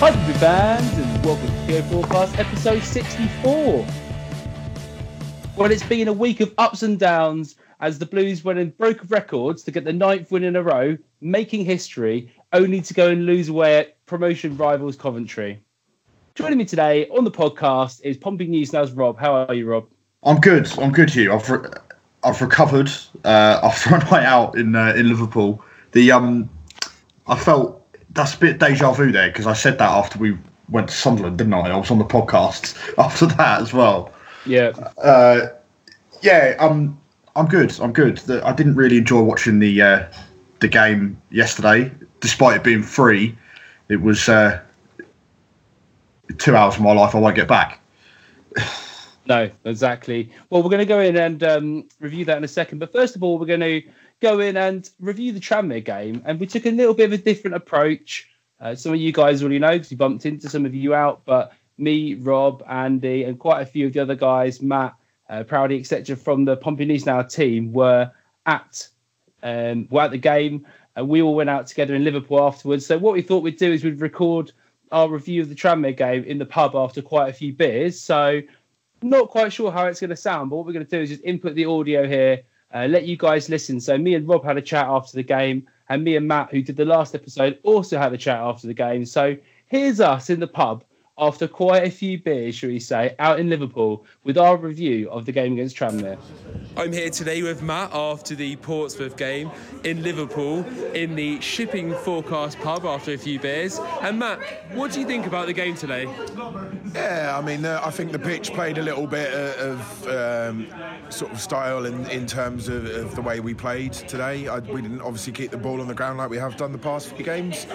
Hi, Pompey fans, and welcome to PO Forecast episode 64. Well, it's been a week of ups and downs as the Blues went and broke records to get the ninth win in a row, making history, only to go and lose away at promotion rivals Coventry. Joining me today on the podcast is Pompey News Now's Rob. How are you, Rob? I'm good. I'm good, Hugh. I've re- I've recovered uh, after a night out in uh, in Liverpool. The um, I felt that's a bit deja vu there because I said that after we went to Sunderland, didn't I? I was on the podcast after that as well. Yeah. Uh, yeah, I'm I'm good. I'm good. I didn't really enjoy watching the uh, the game yesterday, despite it being free. It was uh, two hours of my life I won't get back. No, exactly. Well, we're going to go in and um, review that in a second. But first of all, we're going to go in and review the Tranmere game. And we took a little bit of a different approach. Uh, some of you guys already know because we bumped into some of you out. But me, Rob, Andy, and quite a few of the other guys, Matt, uh, Proudy, etc., from the Pompey Now team were at um, were at the game. And we all went out together in Liverpool afterwards. So what we thought we'd do is we'd record our review of the Tranmere game in the pub after quite a few beers. So not quite sure how it's going to sound, but what we're going to do is just input the audio here, uh, let you guys listen. So me and Rob had a chat after the game, and me and Matt, who did the last episode, also had a chat after the game. So here's us in the pub after quite a few beers, shall we say, out in Liverpool with our review of the game against Tranmere. I'm here today with Matt after the Portsmouth game in Liverpool in the Shipping Forecast pub after a few beers. And Matt, what do you think about the game today? Yeah, I mean, uh, I think the pitch played a little bit uh, of um, sort of style in, in terms of, of the way we played today. I, we didn't obviously keep the ball on the ground like we have done the past few games,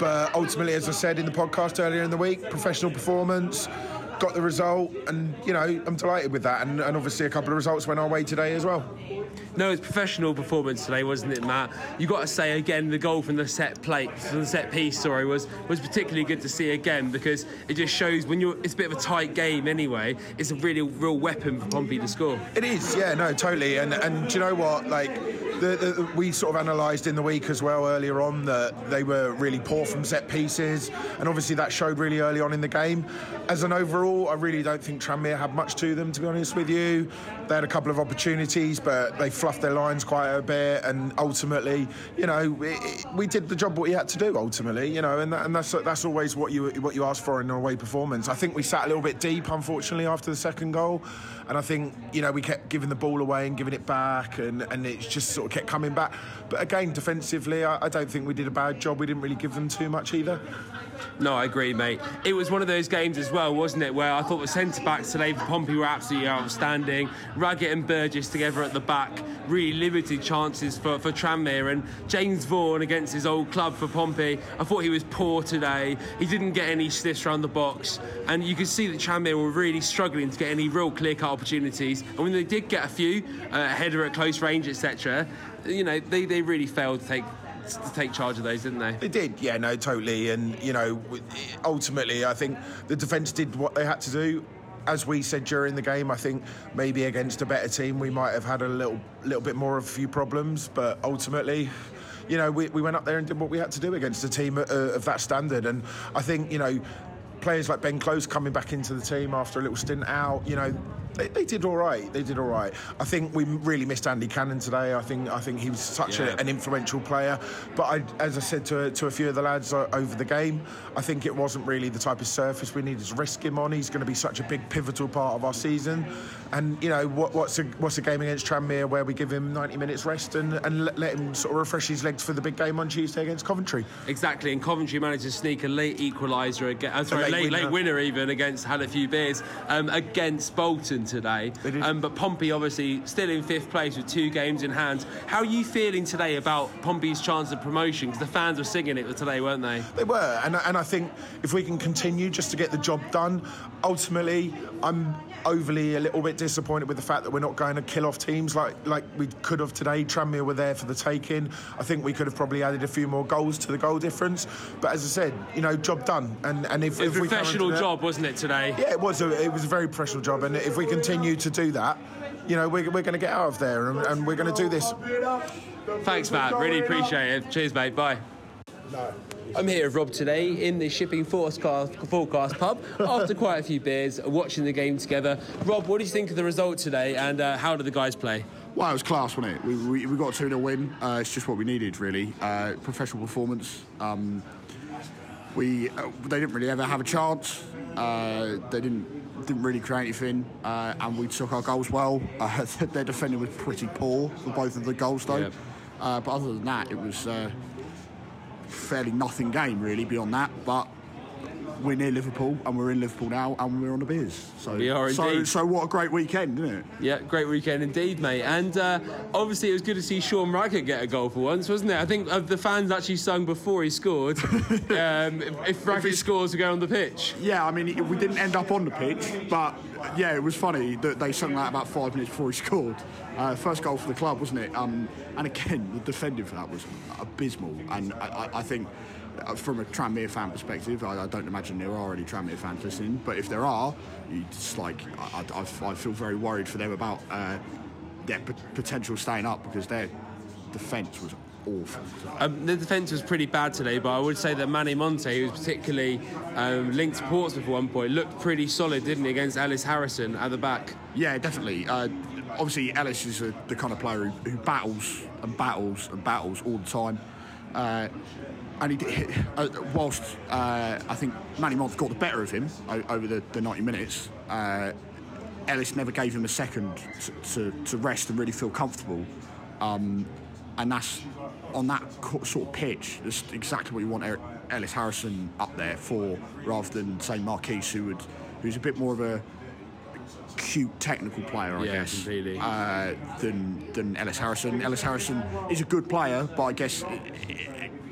but ultimately, as I said in the podcast earlier in the week, professional performance. Got the result, and you know I'm delighted with that. And, and obviously, a couple of results went our way today as well. No, it's professional performance today, wasn't it, Matt? You got to say again, the goal from the set plate, from the set piece, sorry, was was particularly good to see again because it just shows when you're. It's a bit of a tight game anyway. It's a really real weapon for Pompey to score. It is, yeah, no, totally. And and do you know what? Like, the, the, we sort of analysed in the week as well earlier on that they were really poor from set pieces, and obviously that showed really early on in the game. As an overall, I really don't think Tranmere had much to them, to be honest with you. They had a couple of opportunities, but they fluffed their lines quite a bit, and ultimately, you know, it, we did the job what we had to do. Ultimately, you know, and, that, and that's that's always what you what you ask for in an away performance. I think we sat a little bit deep, unfortunately, after the second goal, and I think you know we kept giving the ball away and giving it back, and and it just sort of kept coming back. But again, defensively, I, I don't think we did a bad job. We didn't really give them too much either. No, I agree, mate. It was one of those games as well, wasn't it, where I thought the centre backs today for Pompey were absolutely outstanding. Raggett and Burgess together at the back, really limited chances for, for Tranmere. And James Vaughan against his old club for Pompey, I thought he was poor today. He didn't get any stiffs around the box. And you could see that Tranmere were really struggling to get any real clear cut opportunities. And when they did get a few, uh, header at close range, etc., you know, they, they really failed to take to take charge of those, didn't they? They did, yeah, no, totally. And, you know, ultimately, I think the defence did what they had to do. As we said during the game, I think maybe against a better team, we might have had a little, little bit more of a few problems. But ultimately, you know, we, we went up there and did what we had to do against a team uh, of that standard. And I think, you know, players like Ben Close coming back into the team after a little stint out, you know, They, they did all right. They did all right. I think we really missed Andy Cannon today. I think I think he was such Yeah. a, an influential player. But I, as I said to, to a few of the lads uh, over the game, I think it wasn't really the type of surface we needed to risk him on. He's going to be such a big pivotal part of our season. And you know what, what's a what's a game against Tranmere where we give him 90 minutes rest and, and let, let him sort of refresh his legs for the big game on Tuesday against Coventry. Exactly, and Coventry managed to sneak a late equaliser again. Uh, sorry, late late, winner. late winner even against had a few beers um, against Bolton today. Um, but Pompey obviously still in fifth place with two games in hand. How are you feeling today about Pompey's chance of promotion? Because the fans were singing it today, weren't they? They were, and, and I think if we can continue just to get the job done, ultimately, I'm overly a little bit disappointed with the fact that we're not going to kill off teams like like we could have today. Tranmere were there for the taking. I think we could have probably added a few more goals to the goal difference. But as I said, you know, job done. And and if, It was if a we come professional that- job, wasn't it, today? yeah, it was a it was a very professional job, and if we continue to do that, you know, we're, we're going to get out of there, and, and we're going to do this. Thanks, Matt. Really appreciate it. Cheers, mate. Bye. I'm here with Rob today in the Shipping Forecast, forecast pub after quite a few beers, watching the game together. Rob, what did you think of the result today and uh, how did the guys play? Well, it was class, wasn't it? We, we, we got a 2 0 win. Uh, it's just what we needed, really. Uh, professional performance. Um, we uh, They didn't really ever have a chance. Uh, they didn't didn't really create anything, uh, and we took our goals well. Uh, their defending was pretty poor for both of the goals, though. Yep. Uh, but other than that, it was uh, fairly nothing game, really, beyond that. But we're near Liverpool, and we're in Liverpool now, and we're on the beers. So, We are so, indeed. so what a great weekend, isn't it? Yeah, great weekend indeed, mate. And uh, obviously, it was good to see Sean Raggett get a goal for once, wasn't it? I think uh, the fans actually sung before he scored. um, if, if Raggett scores, we go on the pitch. Yeah, I mean, we didn't end up on the pitch, but yeah, it was funny that they sung that about five minutes before he scored. Uh, first goal for the club, wasn't it? Um, and again, the defending for that was abysmal. And I, I, I think, from a Tranmere fan perspective, I, I don't imagine there are any Tranmere fans listening, but if there are, it's like I, I, I feel very worried for them about uh, their p- potential staying up because their defence was awful. Um, the defence was pretty bad today, but I would say that Manny Monthé, who was particularly um, linked to Portsmouth at one point, looked pretty solid, didn't he, against Ellis Harrison at the back? Yeah, definitely. Uh, obviously, Ellis is a, the kind of player who, who battles and battles and battles all the time. Uh, and he did, uh, whilst uh, I think Manny Monthé got the better of him over the, the 90 minutes, uh, Ellis never gave him a second to, to, to rest and really feel comfortable. Um, and that's on that sort of pitch. That's exactly what you want Ellis Harrison up there for, rather than say Marquis, who would, who's a bit more of a cute technical player, I Yeah, guess, uh, than than Ellis Harrison. Ellis Harrison is a good player, but I guess uh,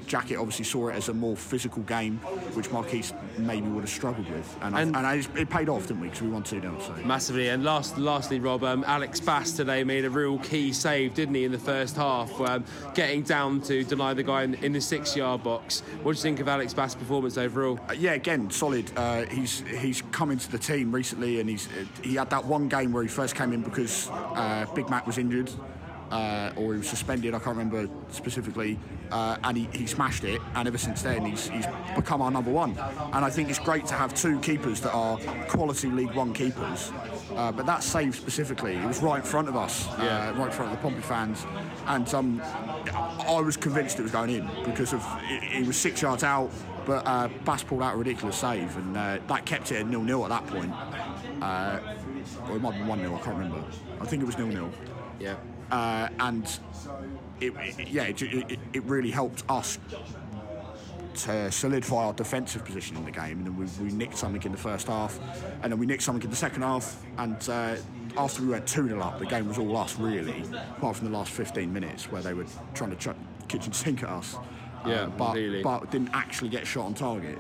Jackett obviously saw it as a more physical game, which Marquis maybe would have struggled with, and, And- I, and I, it paid off, didn't we? Because we won two 0 So Massively. And last, lastly, Rob, um, Alex Bass today made a real key save, didn't he, in the first half, um, getting down to deny the guy in, in the six yard box. What do you think of Alex Bass' performance overall? Uh, yeah, again, solid. Uh, he's he's come into the team recently, and he's he had that one game where he first came in because uh, Big Mac was injured. Uh, or he was suspended, I can't remember specifically, uh, and he, he smashed it. And ever since then, he's, he's become our number one. And I think it's great to have two keepers that are quality League One keepers. Uh, but that save specifically, it was right in front of us, Yeah. uh, right in front of the Pompey fans, and um, I was convinced it was going in because of he he was six yards out, but uh, Bass pulled out a ridiculous save, and uh, that kept it at nil nil at that point. Uh, or it might be one 0 I can't remember. I think it was nil nil Yeah. Uh, and it, it- yeah, it, it, it really helped us to solidify our defensive position in the game. And then we, we nicked something in the first half, and then we nicked something in the second half. And uh, after we went 2 0 up, the game was all us, really, apart from the last 15 minutes where they were trying to chuck kitchen sink at us. Yeah, but, really. but didn't actually get shot on target.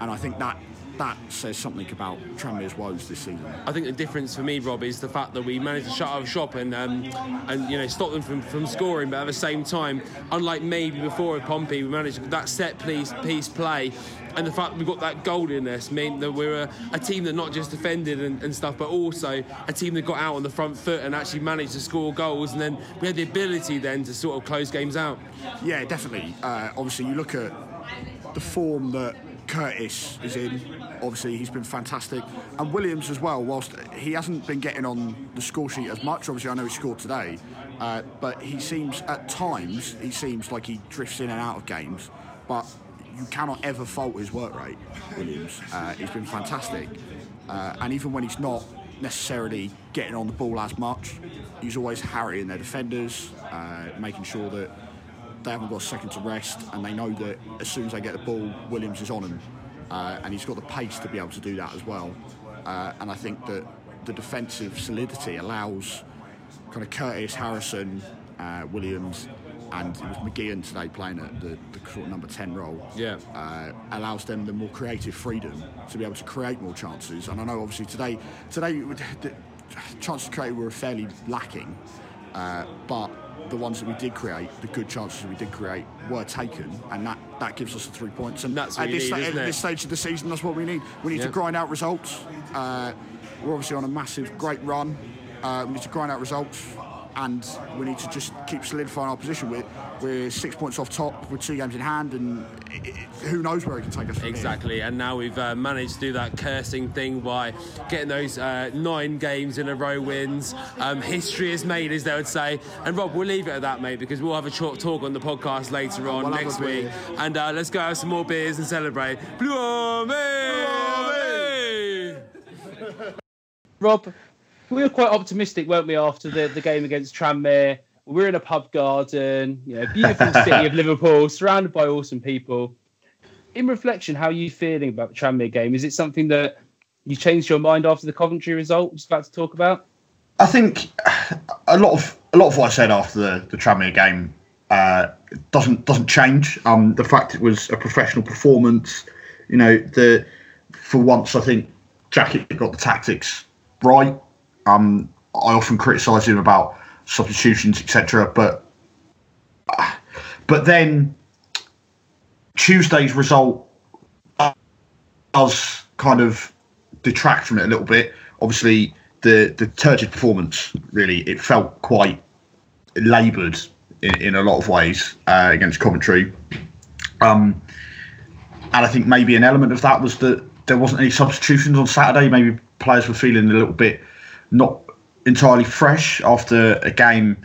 And I think that that says something about Tranmere's woes this season. I think the difference for me, Rob, is the fact that we managed to shut our shop and um, and you know stop them from, from scoring, but at the same time, unlike maybe before with Pompey, we managed that set piece piece play. And the fact that we got that goal in us meant that we're a, a team that not just defended and, and stuff, but also a team that got out on the front foot and actually managed to score goals. And then we had the ability then to sort of close games out. Yeah, definitely. Uh, obviously, you look at the form that Curtis is in. Obviously, he's been fantastic, and Williams as well. Whilst he hasn't been getting on the score sheet as much, obviously I know he scored today, uh, but he seems at times he seems like he drifts in and out of games. But you cannot ever fault his work rate, Williams. Uh, he's been fantastic, uh, and even when he's not necessarily getting on the ball as much, he's always harrying their defenders, uh, making sure that they haven't got a second to rest, and they know that as soon as they get the ball, Williams is on them, uh, and he's got the pace to be able to do that as well. Uh, and I think that the defensive solidity allows kind of Curtis, Harrison, uh, Williams, and it was McGeehan today playing at the, the sort of number 10 role. Yeah. Uh, allows them the more creative freedom to be able to create more chances. And I know obviously today, today the chances created were fairly lacking, uh, but the ones that we did create, the good chances that we did create, were taken, and that, that gives us the three points. And That's at, this, need, sta- at this stage of the season, that's what we need. We need Yeah. to grind out results. Uh, we're obviously on a massive, great run. Uh, we need to grind out results, and we need to just keep solidifying our position. We're, we're six points off top with two games in hand, and i i who knows where it can take us from here. Exactly, and now we've uh, managed to do that cursing thing by getting those uh, nine games in a row wins. Um, history is made, as they would say. And Rob, we'll leave it at that, mate, because we'll have a short talk on the podcast later on We'll next week. And uh, let's go have some more beers and celebrate. Blue Army! Rob, we were quite optimistic, weren't we, after the, the game against Tranmere? We were in a pub garden, you know, beautiful city of Liverpool, surrounded by awesome people. In reflection, how are you feeling about the Tranmere game? Is it something that you changed your mind after the Coventry result? Just about to talk about. I think a lot of a lot of what I said after the the Tranmere game uh, doesn't doesn't change. Um, the fact it was a professional performance, you know, the for once I think Jackie got the tactics right. Um, I often criticise him about substitutions, etc. But but then Tuesday's result does kind of detract from it a little bit. Obviously, the the turgid performance really it felt quite laboured in, in a lot of ways uh, against Coventry. Um, and I think maybe an element of that was that there wasn't any substitutions on Saturday. Maybe players were feeling a little bit not entirely fresh after a game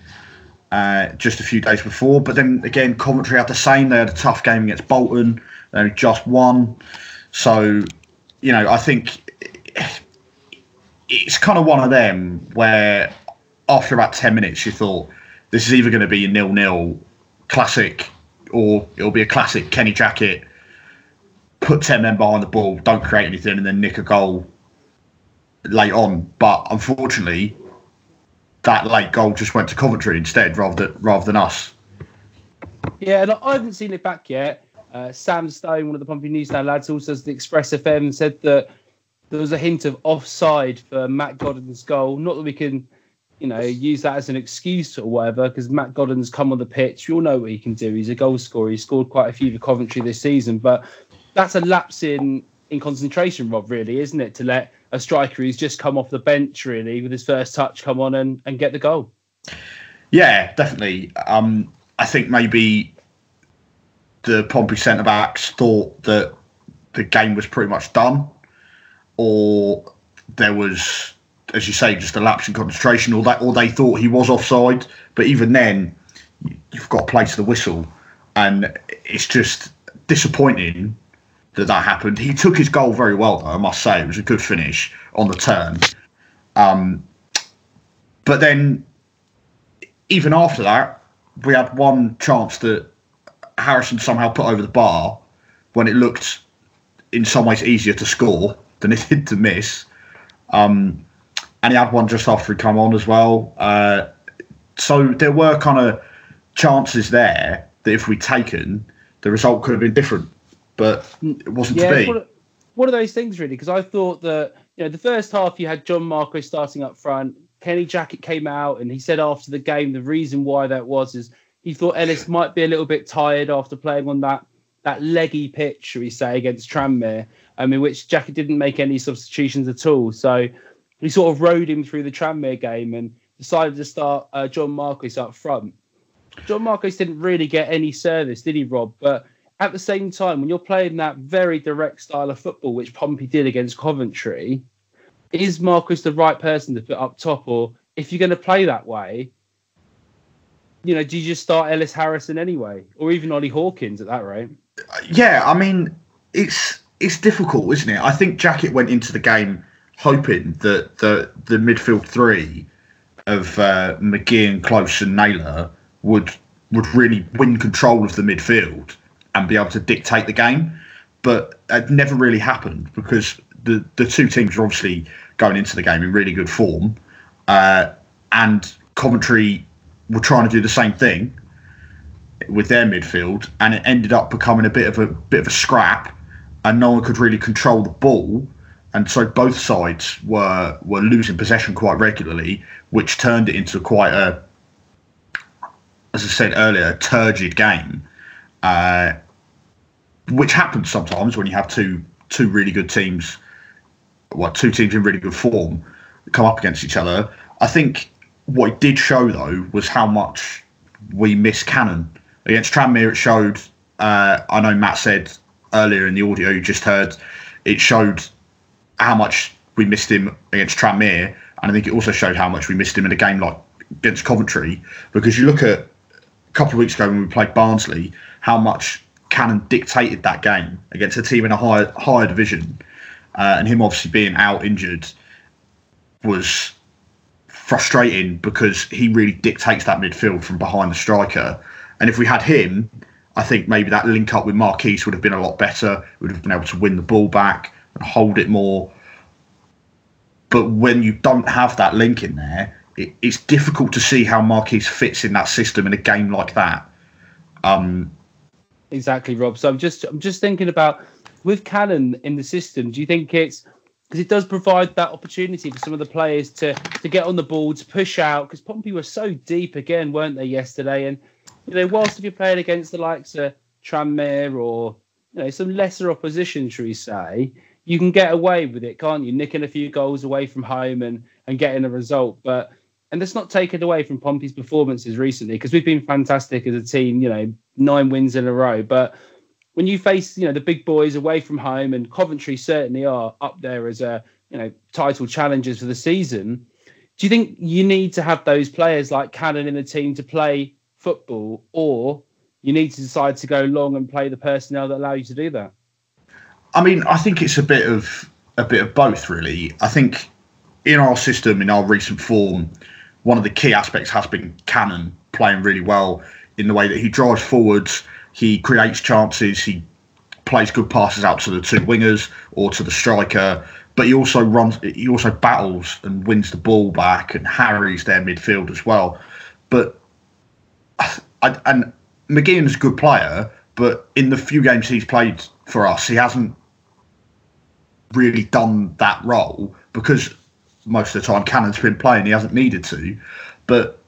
uh, just a few days before. But then again, Coventry had the same. They had a tough game against Bolton. They just won. So, you know, I think it's kind of one of them where after about 10 minutes you thought this is either going to be a nil-nil classic or it'll be a classic Kenny Jackett put 10 men behind the ball don't create anything and then nick a goal late on but unfortunately that late goal just went to Coventry instead rather than, rather than us Yeah, and I haven't seen it back yet. Uh, Sam Stone, one of the Pompey News Now lads, also does the Express FM, said that there was a hint of offside for Matt Godden's goal. Not that we can, you know, use that as an excuse or whatever, because Matt Godden's come on the pitch. You all know what he can do. He's a goal scorer. He scored quite a few for Coventry this season, but that's a lapse in in concentration, Rob. Really, isn't it, to let a striker who's just come off the bench, really, with his first touch, come on and, and get the goal. Yeah, definitely. Um, I think maybe the Pompey centre backs thought that the game was pretty much done, or there was, as you say, just a lapse in concentration, or that, or they thought he was offside. But even then, you've got to play to the whistle, and it's just disappointing that that happened. He took his goal very well, though, I must say. It was a good finish on the turn. Um, but then even after that, we had one chance that Harrison somehow put over the bar when it looked in some ways easier to score than it did to miss. Um, and he had one just after he come on as well. Uh, so there were kind of chances there that if we'd taken, the result could have been different, but it wasn't yeah, to be. one of, one of those things really, because I thought that you know the first half you had John Marquis starting up front. Kenny Jackett came out and he said after the game the reason why that was is he thought Ellis might be a little bit tired after playing on that that leggy pitch, shall we say, against Tranmere, um, in which Jackett didn't make any substitutions at all. So he sort of rode him through the Tranmere game and decided to start uh, John Marquis up front. John Marquis didn't really get any service, did he, Rob? But at the same time, when you're playing that very direct style of football, which Pompey did against Coventry, is Marquis the right person to put up top? Or if you're going to play that way, you know, do you just start Ellis Harrison anyway, or even Ollie Hawkins at that rate? Yeah, I mean, it's it's difficult, isn't it? I think Jackett went into the game hoping that the the midfield three of uh, and Close, and Naylor would would really win control of the midfield and be able to dictate the game. But it never really happened because the the two teams are obviously going into the game in really good form, uh, and Coventry were trying to do the same thing with their midfield, and it ended up becoming a bit of a bit of a scrap, and no one could really control the ball, and so both sides were were losing possession quite regularly, which turned it into quite a, as I said earlier, a turgid game, uh, which happens sometimes when you have two two really good teams, well, two teams in really good form come up against each other. I think what it did show though was how much we miss Cannon against Tranmere. It showed. Uh, I know Matt said earlier in the audio you just heard, it showed how much we missed him against Tranmere, and I think it also showed how much we missed him in a game like against Coventry. Because you look at a couple of weeks ago when we played Barnsley, how much Cannon dictated that game against a team in a higher higher division, uh, and him obviously being out injured was frustrating because he really dictates that midfield from behind the striker. And if we had him, I think maybe that link up with Marquis would have been a lot better. We would have been able to win the ball back and hold it more. But when you don't have that link in there, it, it's difficult to see how Marquis fits in that system in a game like that. Um, exactly, Rob. So I'm just I'm just thinking about with Cannon in the system. Do you think it's because it does provide that opportunity for some of the players to to get on the ball, to push out. Because Pompey were so deep again, weren't they yesterday? And you know, whilst if you're playing against the likes of Tranmere or you know some lesser opposition, should we say, you can get away with it, can't you? Nicking a few goals away from home and and getting a result, but. And that's not taken away from Pompey's performances recently because we've been fantastic as a team, you know, nine wins in a row. But when you face you know the big boys away from home, and Coventry certainly are up there as a you know title challengers for the season. Do you think you need to have those players like Cannon in the team to play football, or you need to decide to go long and play the personnel that allow you to do that? I mean, I think it's a bit of a bit of both, really. I think in our system, in our recent form, one of the key aspects has been Cannon playing really well in the way that he drives forwards he creates chances. He plays good passes out to the two wingers or to the striker. But he also runs. He also battles and wins the ball back and harries their midfield as well. But and McGeehan's a good player, but in the few games he's played for us, he hasn't really done that role because most of the time Cannon's been playing. He hasn't needed to. But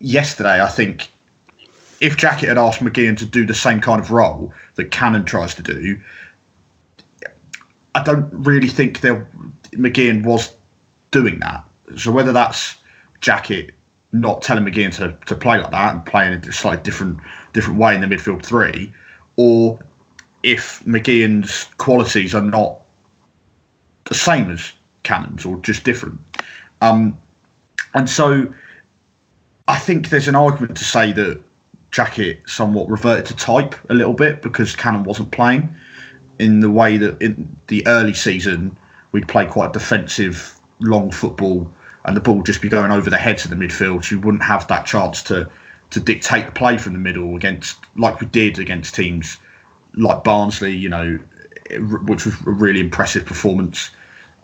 yesterday, I think if Jackett had asked McGeehan to do the same kind of role that Cannon tries to do, I don't really think there McGeehan was doing that. So whether that's Jackett not telling McGeehan to, to play like that and playing in a slightly different different way in the midfield three, or if McGeehan's qualities are not the same as Cannon's or just different. Um, and so I think there's an argument to say that Jackett somewhat reverted to type a little bit because Cannon wasn't playing in the way that in the early season we'd play quite defensive, long football, and the ball would just be going over the heads of the midfield. So you wouldn't have that chance to to dictate the play from the middle against like we did against teams like Barnsley, you know, which was a really impressive performance,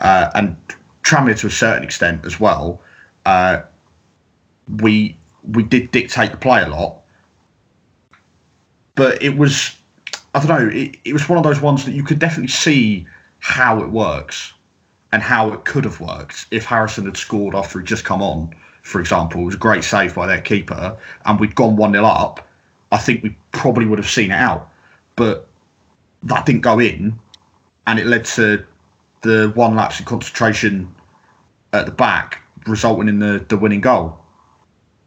uh, and Tranmere to a certain extent as well. Uh, we we did dictate the play a lot, but it was I don't know. It, it was one of those ones that you could definitely see how it works and how it could have worked if Harrison had scored after he'd just come on. For example, it was a great save by their keeper, and we'd gone one 0 up. I think we probably would have seen it out, but that didn't go in, and it led to the one lapse in concentration at the back, resulting in the, the winning goal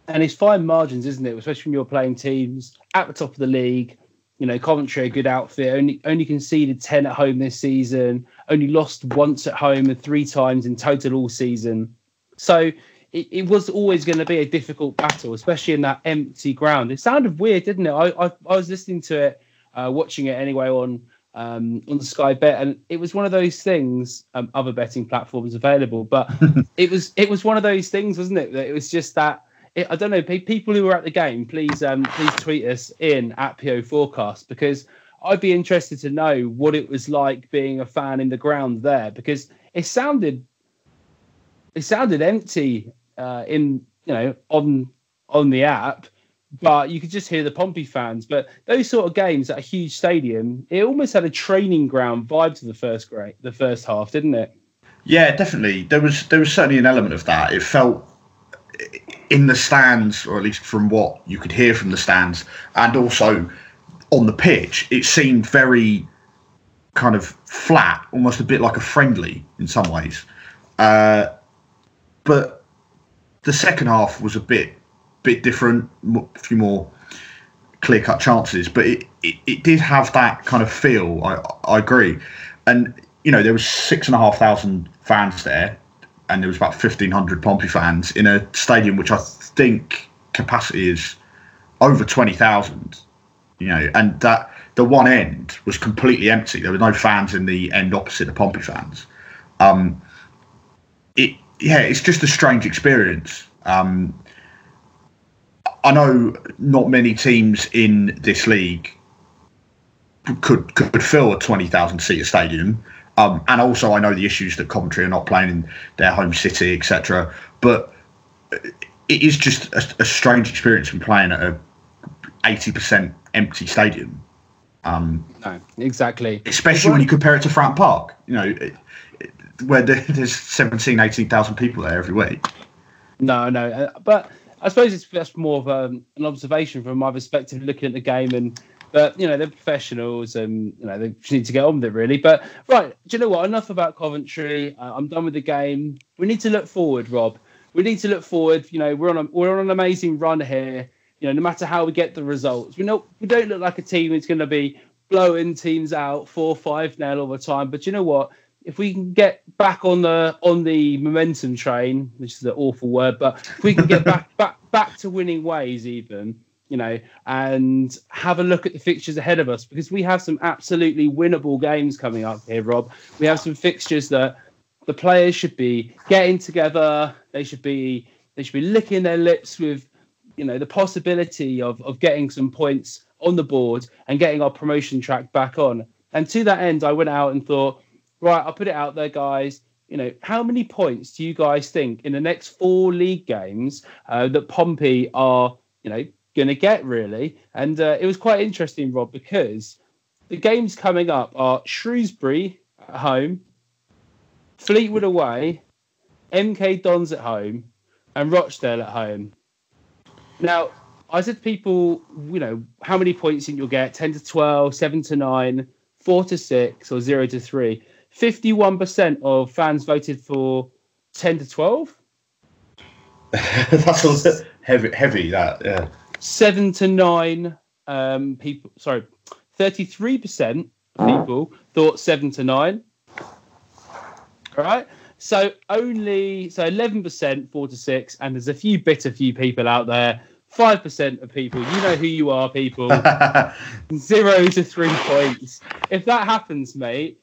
and it's fine margins, isn't it? Especially when you're playing teams at the top of the league you know, Coventry a good outfit. Only only conceded ten at home this season. Only lost once at home and three times in total all season. So it, it was always going to be a difficult battle, especially in that empty ground. It sounded weird, didn't it? I I, I was listening to it, uh, watching it anyway on um, on the Sky Bet, and it was one of those things. Um, other betting platforms available, but it was it was one of those things, wasn't it? That it was just that. It, I don't know. People who were at the game, please um, please tweet us in at PO Forecast because I'd be interested to know what it was like being a fan in the ground there because it sounded it sounded empty uh, in you know on on the app but you could just hear the Pompey fans. But those sort of games at a huge stadium, it almost had a training ground vibe to the first great, the first half, didn't it? Yeah, definitely. There was there was certainly an element of that. It felt in the stands, or at least from what you could hear from the stands, and also on the pitch, it seemed very kind of flat, almost a bit like a friendly in some ways. Uh, but the second half was a bit bit different, a few more clear cut chances, but it, it, it, did have that kind of feel. I, I agree. And, you know, there was six and a half thousand fans there, and there was about 1,500 Pompey fans in a stadium which I think capacity is over 20,000, you know, and that the one end was completely empty. There were no fans in the end opposite the Pompey fans. Um, it, yeah, it's just a strange experience. Um, I know not many teams in this league could could fill a twenty thousand seat stadium. Um, and also, I know the issues that Coventry are not playing in their home city, etc. But it is just a, a strange experience when playing at a eighty percent empty stadium. Um, no, exactly. Especially when you compare it to Fratton Park, you know, it, it, where there's 17, 18,000 people there every week. No, no, uh, but I suppose it's just more of um, an observation from my perspective, looking at the game and. But you know they're professionals, and you know they just need to get on with it really. But right, do you know what? Enough about Coventry. Uh, I'm done with the game. We need to look forward, Rob. We need to look forward. You know we're on a, we're on an amazing run here. You know no matter how we get the results, we know we don't look like a team that's going to be blowing teams out four five nil all the time. But you know what? if we can get back on the on the momentum train, which is an awful word, but if we can get back back back to winning ways, even you know, and have a look at the fixtures ahead of us because we have some absolutely winnable games coming up here, Rob. We have some fixtures that the players should be getting together. They should be they should be licking their lips with you know the possibility of of getting some points on the board and getting our promotion track back on. And to that end, I went out and thought right, I'll put it out there, guys. You know, how many points do you guys think in the next four league games uh, that Pompey are, you know, going to get really? And uh, it was quite interesting, Rob, because the games coming up are Shrewsbury at home, Fleetwood away, MK Dons at home, and Rochdale at home. Now, I said to people, you know, how many points think you'll get? 10 to 12, 7 to 9, 4 to 6, or 0 to 3. 51% of fans voted for 10 to 12. That's heavy, heavy, that, yeah. 7 to 9 um, people, sorry, 33% of people thought 7 to 9. All right. So only, so 11% 4 to 6, and there's a few bitter few people out there. 5% of people, you know who you are, people. Zero to three points. If that happens, mate,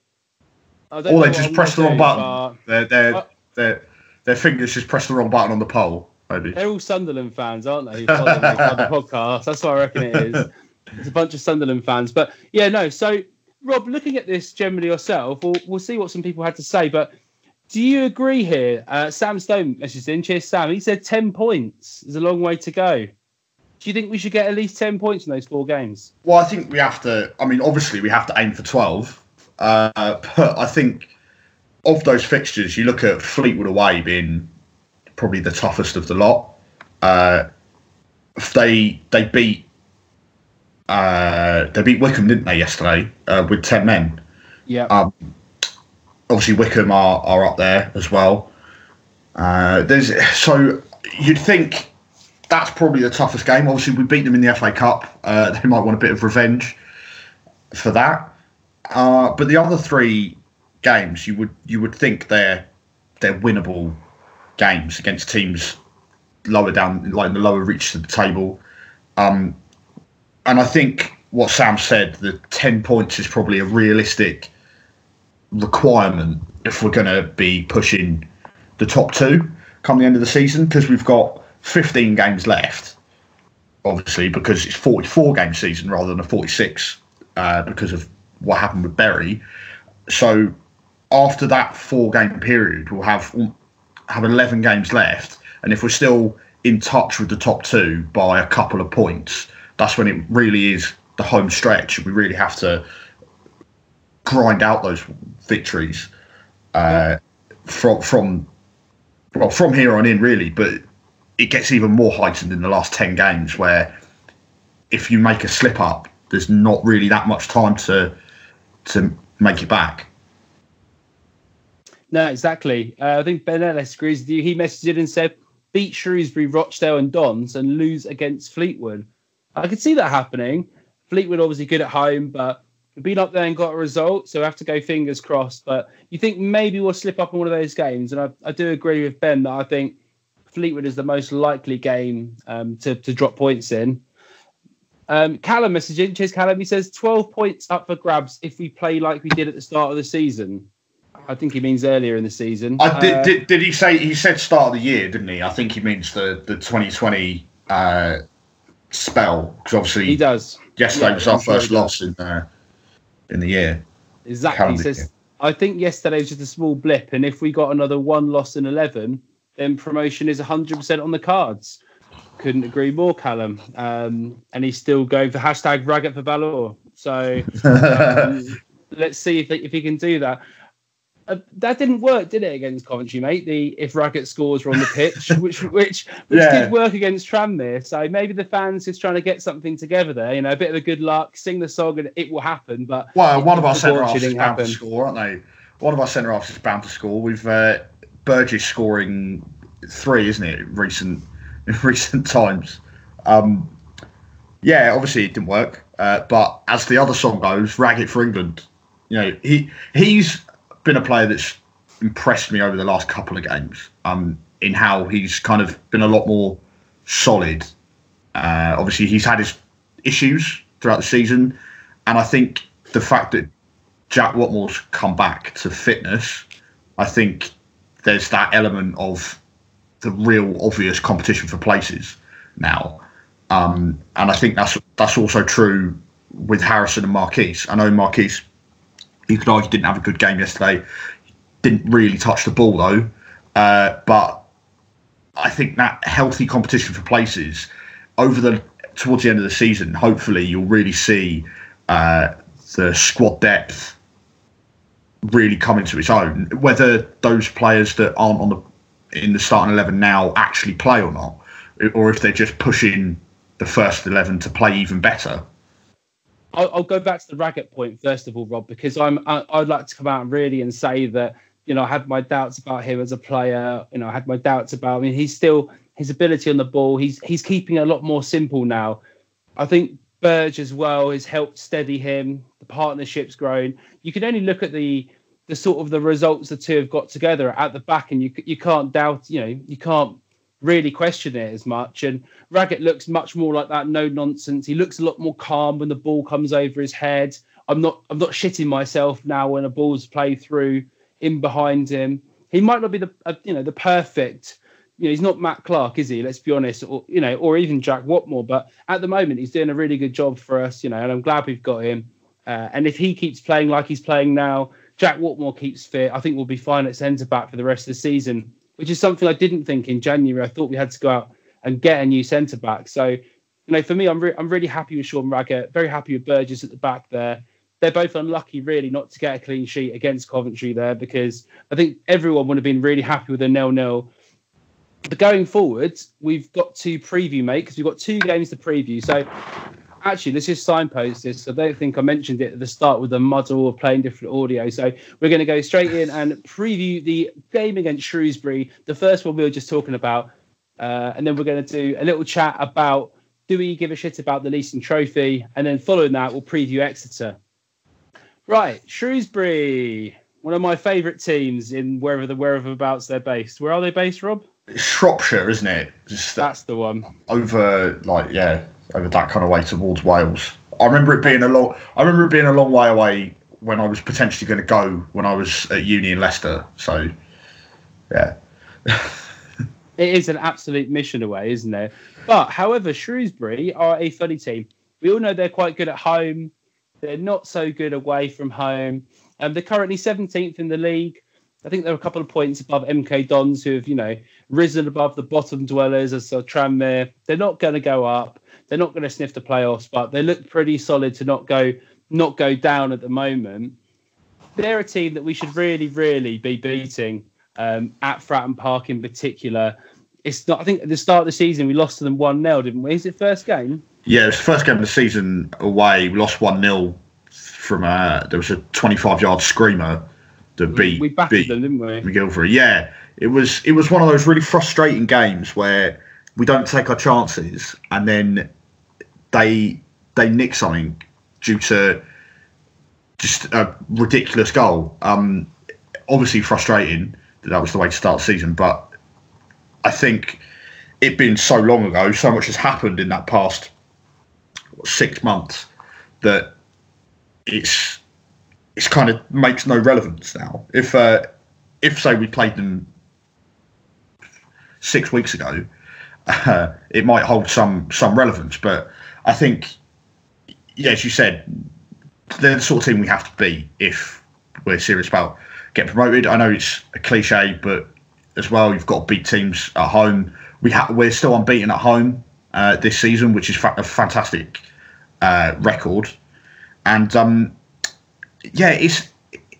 or they just press the wrong button. Their their their their fingers just press the wrong button on the pole. Maybe they're all Sunderland fans, aren't they? the podcast. That's what I reckon it is. It's a bunch of Sunderland fans, but yeah, no. So, Rob, looking at this generally yourself, we'll, we'll see what some people had to say. But do you agree here? Uh, Sam Stone messaged in. Cheers, Sam. He said ten points. There's a long way to go. Do you think we should get at least ten points in those four games? Well, I think we have to. I mean, obviously, we have to aim for twelve. Uh, but I think of those fixtures, you look at Fleetwood away being probably the toughest of the lot. Uh, they they beat uh, they beat Wycombe, didn't they, yesterday uh, with ten men? Yeah. Um, obviously, Wycombe are, are up there as well. Uh, there's so you'd think that's probably the toughest game. Obviously, we beat them in the FA Cup. Uh, they might want a bit of revenge. for that. Uh, but the other three games, you would you would think they're they're winnable games against teams lower down, like the lower reaches of the table. Um, and I think what Sam said, the ten points is probably a realistic requirement if we're going to be pushing the top two come the end of the season because we've got 15 games left obviously because it's 44 game season rather than a 46 uh, because of what happened with Bury. So after that four game period, we'll have have 11 games left, and if we're still in touch with the top two by a couple of points, that's when it really is the home stretch. We really have to grind out those victories uh, from from well from here on in, really. But it gets even more heightened in the last 10 games where if you make a slip up there's not really that much time to to make it back no exactly uh, i think ben ellis agrees with you he messaged it and said beat shrewsbury rochdale and dons and lose against fleetwood i could see that happening fleetwood obviously good at home but been up there and got a result so we have to go fingers crossed but you think maybe we'll slip up in one of those games and i, I do agree with ben that i think Fleetwood is the most likely game um, to, to drop points in. Um, Callum messaging, cheers Callum. He says 12 points up for grabs if we play like we did at the start of the season. I think he means earlier in the season. I did, uh, did, did he say he said start of the year, didn't he? I think he means the the 2020 uh, spell because obviously he does. Yesterday yeah, was our first loss in uh, in the year. Exactly. He says year. I think yesterday was just a small blip, and if we got another one loss in 11, then promotion is 100% on the cards. Couldn't agree more, Callum. Um, and he's still going for hashtag Raggett for Valour. So um, let's see if, if he can do that. Uh, that didn't work, did it, against Coventry, mate? The if Raggett scores were on the pitch, which which which yeah. did work against Tranmere. So maybe the fans just trying to get something together there. You know, a bit of a good luck, sing the song, and it will happen. But well, one of our centre halves is bound to score, aren't they? One of our centre halves is bound to score. We've uh, Burgess scoring three, isn't it? Recent in recent times. Um, yeah, obviously it didn't work. Uh, but as the other song goes, Raggett for England," you know he he's been a player that's impressed me over the last couple of games. Um, in how he's kind of been a lot more solid. Uh, obviously, he's had his issues throughout the season, and I think the fact that Jack Whatmough's come back to fitness, I think there's that element of the real obvious competition for places now. Um, and I think that's that's also true with Harrison and Marquis. I know Marquis, you could argue, didn't have a good game yesterday. Didn't really touch the ball though. Uh, but I think that healthy competition for places over the towards the end of the season, hopefully you'll really see uh, the squad depth really come into its own. Whether those players that aren't on the in the starting eleven now actually play or not, or if they're just pushing the first eleven to play even better. I'll, I'll go back to the Raggett point first of all, Rob, because I'm I, I'd like to come out really and say that you know I had my doubts about him as a player. You know, I had my doubts about. I mean, he's still his ability on the ball. He's he's keeping a lot more simple now. I think Burge as well has helped steady him. The partnership's grown. You can only look at the the sort of the results the two have got together at the back, and you you can't doubt. You know, you can't really question it as much. And Raggett looks much more like that no nonsense. He looks a lot more calm when the ball comes over his head. I'm not I'm not shitting myself now when a ball's played through in behind him. He might not be the uh, you know the perfect you know, he's not Matt Clarke, is he? Let's be honest, or you know, or even Jack Whatmough. But at the moment, he's doing a really good job for us, you know, and I'm glad we've got him. Uh, and if he keeps playing like he's playing now, Jack Whatmough keeps fit, I think we'll be fine at centre back for the rest of the season, which is something I didn't think in January. I thought we had to go out and get a new centre back. So, you know, for me, I'm re- I'm really happy with Sean Raggett, very happy with Burgess at the back there. They're both unlucky, really, not to get a clean sheet against Coventry there because I think everyone would have been really happy with a nil-nil but going forward, we've got to preview, mate, because we've got two games to preview. So actually, let's just signpost this. I don't think I mentioned it at the start with the muddle of playing different audio. So we're going to go straight in and preview the game against Shrewsbury, the first one we were just talking about. Uh, and then we're going to do a little chat about do we give a shit about the Leasing Trophy? And then following that, we'll preview Exeter. Right, Shrewsbury, one of my favourite teams in wherever the whereabouts they're based. Where are they based, Rob? It's Shropshire, isn't it? Just That's the one. over, like, yeah, over that kind of way towards Wales. I remember it being a long. I remember it being a long way away when I was potentially going to go when I was at uni in Leicester. So, yeah. It is an absolute mission away, isn't it? But however, Shrewsbury are a funny team. We all know they're quite good at home. They're not so good away from home. Um, they're currently 17th in the league. I think they're a couple of points above MK Dons, who have, you know, risen above the bottom dwellers as Tranmere. They're not going to go up. They're not going to sniff the playoffs, but they look pretty solid to not go not go down at the moment. They're a team that we should really, really be beating um, at Fratton Park in particular. It's not. I think at the start of the season we lost to them one 0 didn't we? Is it first game? Yeah, it was the first game of the season away. We lost 1 0 from a. There was a 25 yard screamer that beat, we battered beat them, didn't we? McGilvery. Yeah, it was it was one of those really frustrating games where we don't take our chances and then they they nick something due to just a ridiculous goal. Um, obviously frustrating that that was the way to start the season, but I think it being so long ago, so much has happened in that past six months that it's it's kind of makes no relevance now. If uh, if say we played them six weeks ago, uh, it might hold some some relevance. But I think, yeah, as you said, they're the sort of team we have to be if we're serious about getting promoted. I know it's a cliche, but as well, you've got to beat teams at home. We ha- we're still unbeaten at home uh, this season, which is fa- a fantastic uh, record. And um, yeah, it's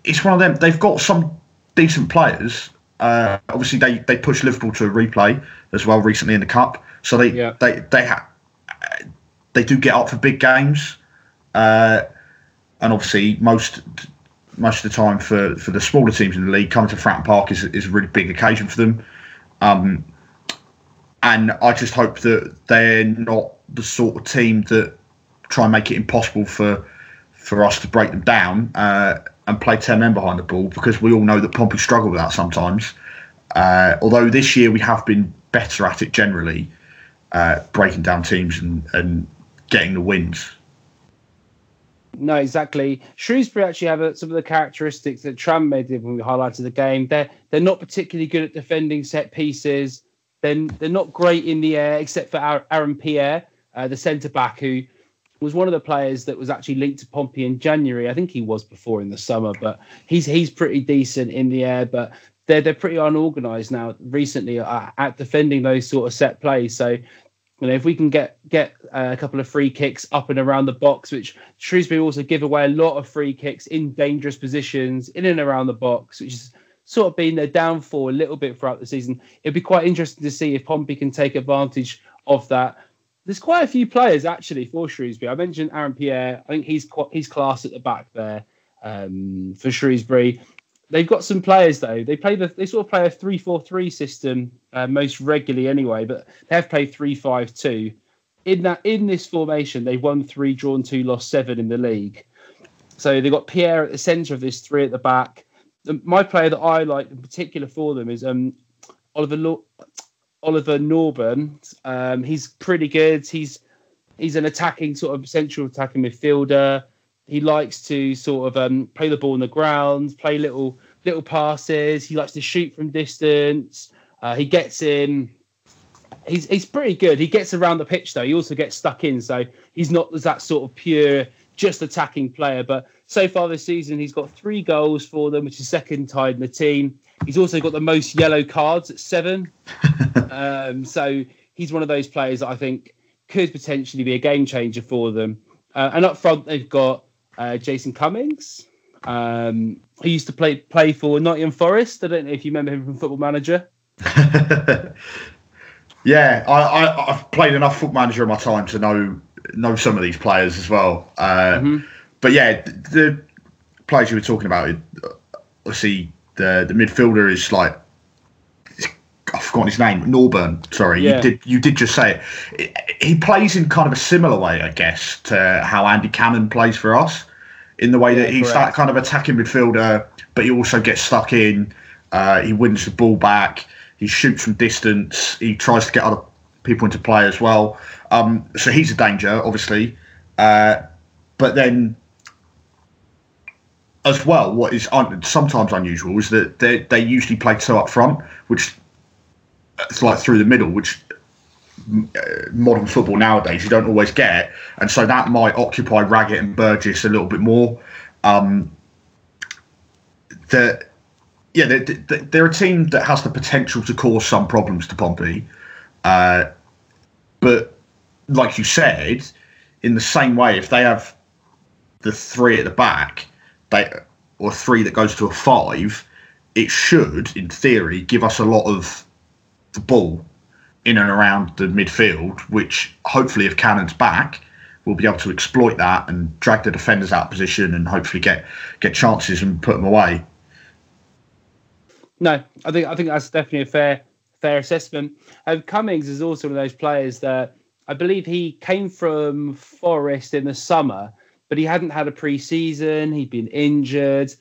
it's one of them. They've got some decent players. Uh, obviously, they they pushed Liverpool to a replay as well recently in the cup, so they Yeah. they they ha- they do get up for big games. Uh, and obviously, most most of the time for, for the smaller teams in the league, coming to Fratton Park is is a really big occasion for them. Um, and I just hope that they're not the sort of team that try and make it impossible for for us to break them down uh, and play ten men behind the ball because we all know that Pompey struggle with that sometimes. Uh, although this year we have been better at it generally, uh, breaking down teams and, and getting the wins. No, exactly. Shrewsbury actually have uh, some of the characteristics that Tranmere did when we highlighted the game. They're they're not particularly good at defending set pieces. Then they're, not great in the air, except for Aaron Pierre, uh, the centre back, who was one of the players that was actually linked to Pompey in January. I think he was before in the summer, but he's he's pretty decent in the air. But they're they're pretty unorganised now recently at, at defending those sort of set plays. So you know, if we can get get uh, a couple of free kicks up and around the box, which Shrewsbury also give away a lot of free kicks in dangerous positions in and around the box, which is sort of been their downfall a little bit throughout the season. It'd be quite interesting to see if Pompey can take advantage of that. There's quite a few players actually for Shrewsbury. I mentioned Aaron Pierre. I think he's he's class at the back there um, for Shrewsbury. They've got some players though. They play the they sort of play a three four three system uh, most regularly anyway, but they have played three five two. In that in this formation, they've won three, drawn two, lost seven in the league. So they've got Pierre at the centre of this, three at the back. My player that I like in particular for them is um, Oliver Law- Oliver Norburn. Um, he's pretty good. He's he's an attacking sort of central attacking midfielder. He likes to sort of um, play the ball on the ground, play little little passes. He likes to shoot from distance. Uh, he gets in. He's he's pretty good. He gets around the pitch though. He also gets stuck in, so he's not that sort of pure just attacking player. But so far this season, he's got three goals for them, which is second tied in the team. He's also got the most yellow cards at seven. um, so he's one of those players that I think could potentially be a game changer for them. Uh, and up front, they've got uh, Jason Cummings, um, who used to play play for Nottingham Forest. I don't know if you remember him from Football Manager. Yeah, I, I, I've played enough Football manager in my time to know know some of these players as well. Uh, But yeah, th- the players you were talking about, obviously the the midfielder is like I've forgotten his name, Norburn. Sorry, Yeah. you did you did just say it. He plays in kind of a similar way, I guess, to how Andy Cannon plays for us. In the way that Yeah, he's correct. that kind of attacking midfielder, but he also gets stuck in. Uh, he wins the ball back. He shoots from distance. He tries to get other people into play as well. Um, so he's a danger, obviously. Uh, but then, as well, what is un- sometimes unusual is that they they usually play two up front, which it's like through the middle, which uh, modern football nowadays you don't always get, and so that might occupy Raggett and Burgess a little bit more. Um, the yeah, they're, they're a team that has the potential to cause some problems to Pompey, uh, but like you said, in the same way, if they have the three at the back, they or three that goes to a five, it should, in theory, give us a lot of the ball in and around the midfield, which hopefully, if Cannon's back, we'll be able to exploit that and drag the defenders out of position and hopefully get get chances and put them away. No, I think I think that's definitely a fair fair assessment. Um, Cummings is also one of those players that I believe he came from Forest in the summer, but he hadn't had a pre-season. He'd been injured.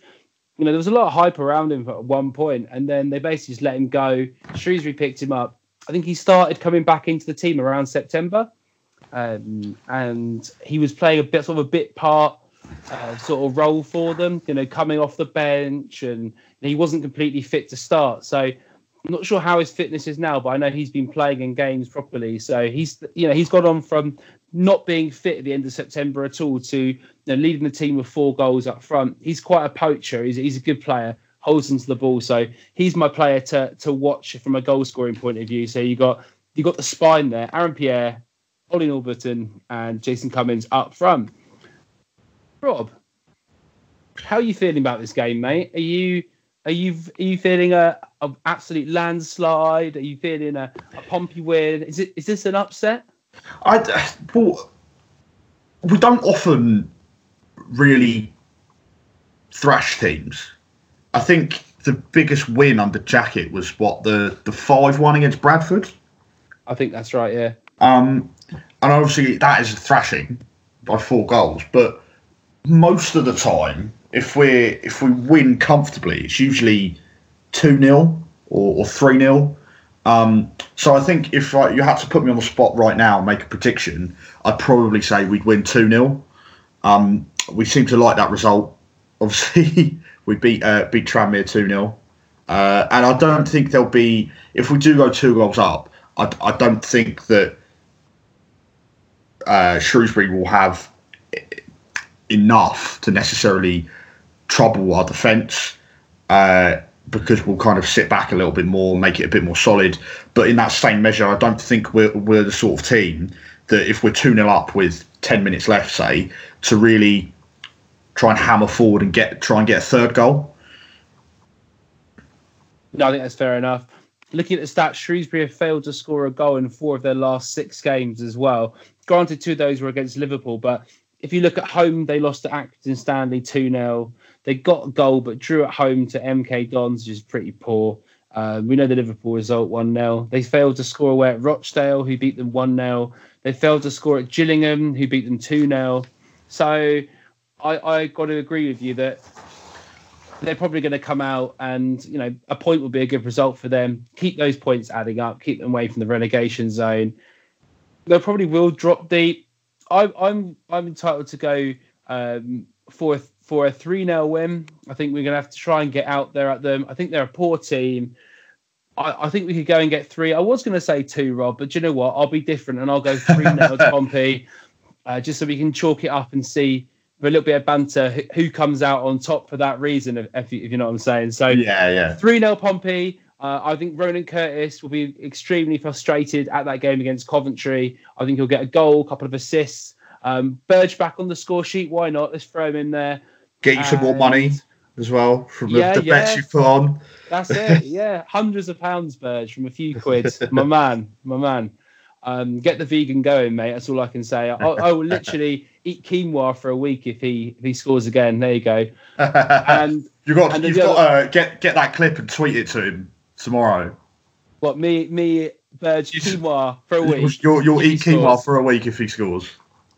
You know, there was a lot of hype around him at one point, and then they basically just let him go. Shrewsbury picked him up. I think he started coming back into the team around September, um, and he was playing a bit sort of a bit part uh, sort of role for them. You know, coming off the bench, and he wasn't completely fit to start. So I'm not sure how his fitness is now, but I know he's been playing in games properly. So he's you know he's got on from not being fit at the end of September at all to you know, leading the team with four goals up front. He's quite a poacher. He's, he's a good player, holds onto the ball. So he's my player to to watch from a goal scoring point of view. So you got you got the spine there, Aaron Pierre, Ollie Norberton, and Jason Cummings up front. Rob, how are you feeling about this game, mate? Are you are you are you feeling a, a absolute landslide? Are you feeling a, a Pompey win? Is it is this an upset? I well, we don't often really thrash teams. I think the biggest win under Jackett was what the the five one against Bradford. I think that's right. Yeah. Um, and obviously that is a thrashing by four goals. But most of the time, if we if we win comfortably, it's usually two 0 or three 0 um, so I think if uh, you had to put me on the spot right now and make a prediction, I'd probably say we'd win 2 0. Um, we seem to like that result. Obviously, we beat uh, beat Tranmere 2 0. Uh, and I don't think there'll be, if we do go two goals up, I, I don't think that uh, Shrewsbury will have enough to necessarily trouble our defence. Uh, because we'll kind of sit back a little bit more, make it a bit more solid. But in that same measure, I don't think we're, we're the sort of team that if we're 2 0 up with 10 minutes left, say, to really try and hammer forward and get try and get a third goal. No, I think that's fair enough. Looking at the stats, Shrewsbury have failed to score a goal in four of their last six games as well. Granted, two of those were against Liverpool, but if you look at home, they lost to Accrington Stanley 2 0. They got a goal, but drew at home to MK Dons, which is pretty poor. Um, we know the Liverpool result 1 0. They failed to score away at Rochdale, who beat them 1 0. They failed to score at Gillingham, who beat them 2 0. So I, I got to agree with you that they're probably going to come out and, you know, a point will be a good result for them. Keep those points adding up, keep them away from the relegation zone. They probably will drop deep. I, I'm I'm entitled to go um, for for a three 0 win. I think we're going to have to try and get out there at them. I think they're a poor team. I, I think we could go and get three. I was going to say two, Rob, but do you know what? I'll be different and I'll go three 0 to Pompey, uh, just so we can chalk it up and see with a little bit of banter who, who comes out on top for that reason, if, if, you, if you know what I'm saying. So Yeah, yeah. 3 0 Pompey. Uh, I think Ronan Curtis will be extremely frustrated at that game against Coventry. I think he'll get a goal, a couple of assists. Um, Burge back on the score sheet. Why not? Let's throw him in there. Get you some more money as well from the, Yeah, the bets yeah. you put on. That's it. Yeah, hundreds of pounds, Burge, from a few quid. my man, my man. Um, get the vegan going, mate. That's all I can say. I, I will literally eat quinoa for a week if he if he scores again. There you go. And you got and you've got other- uh, get get that clip and tweet it to him tomorrow. what me me Burge quinoa for a week. You'll you'll eat quinoa scores. for a week if he scores.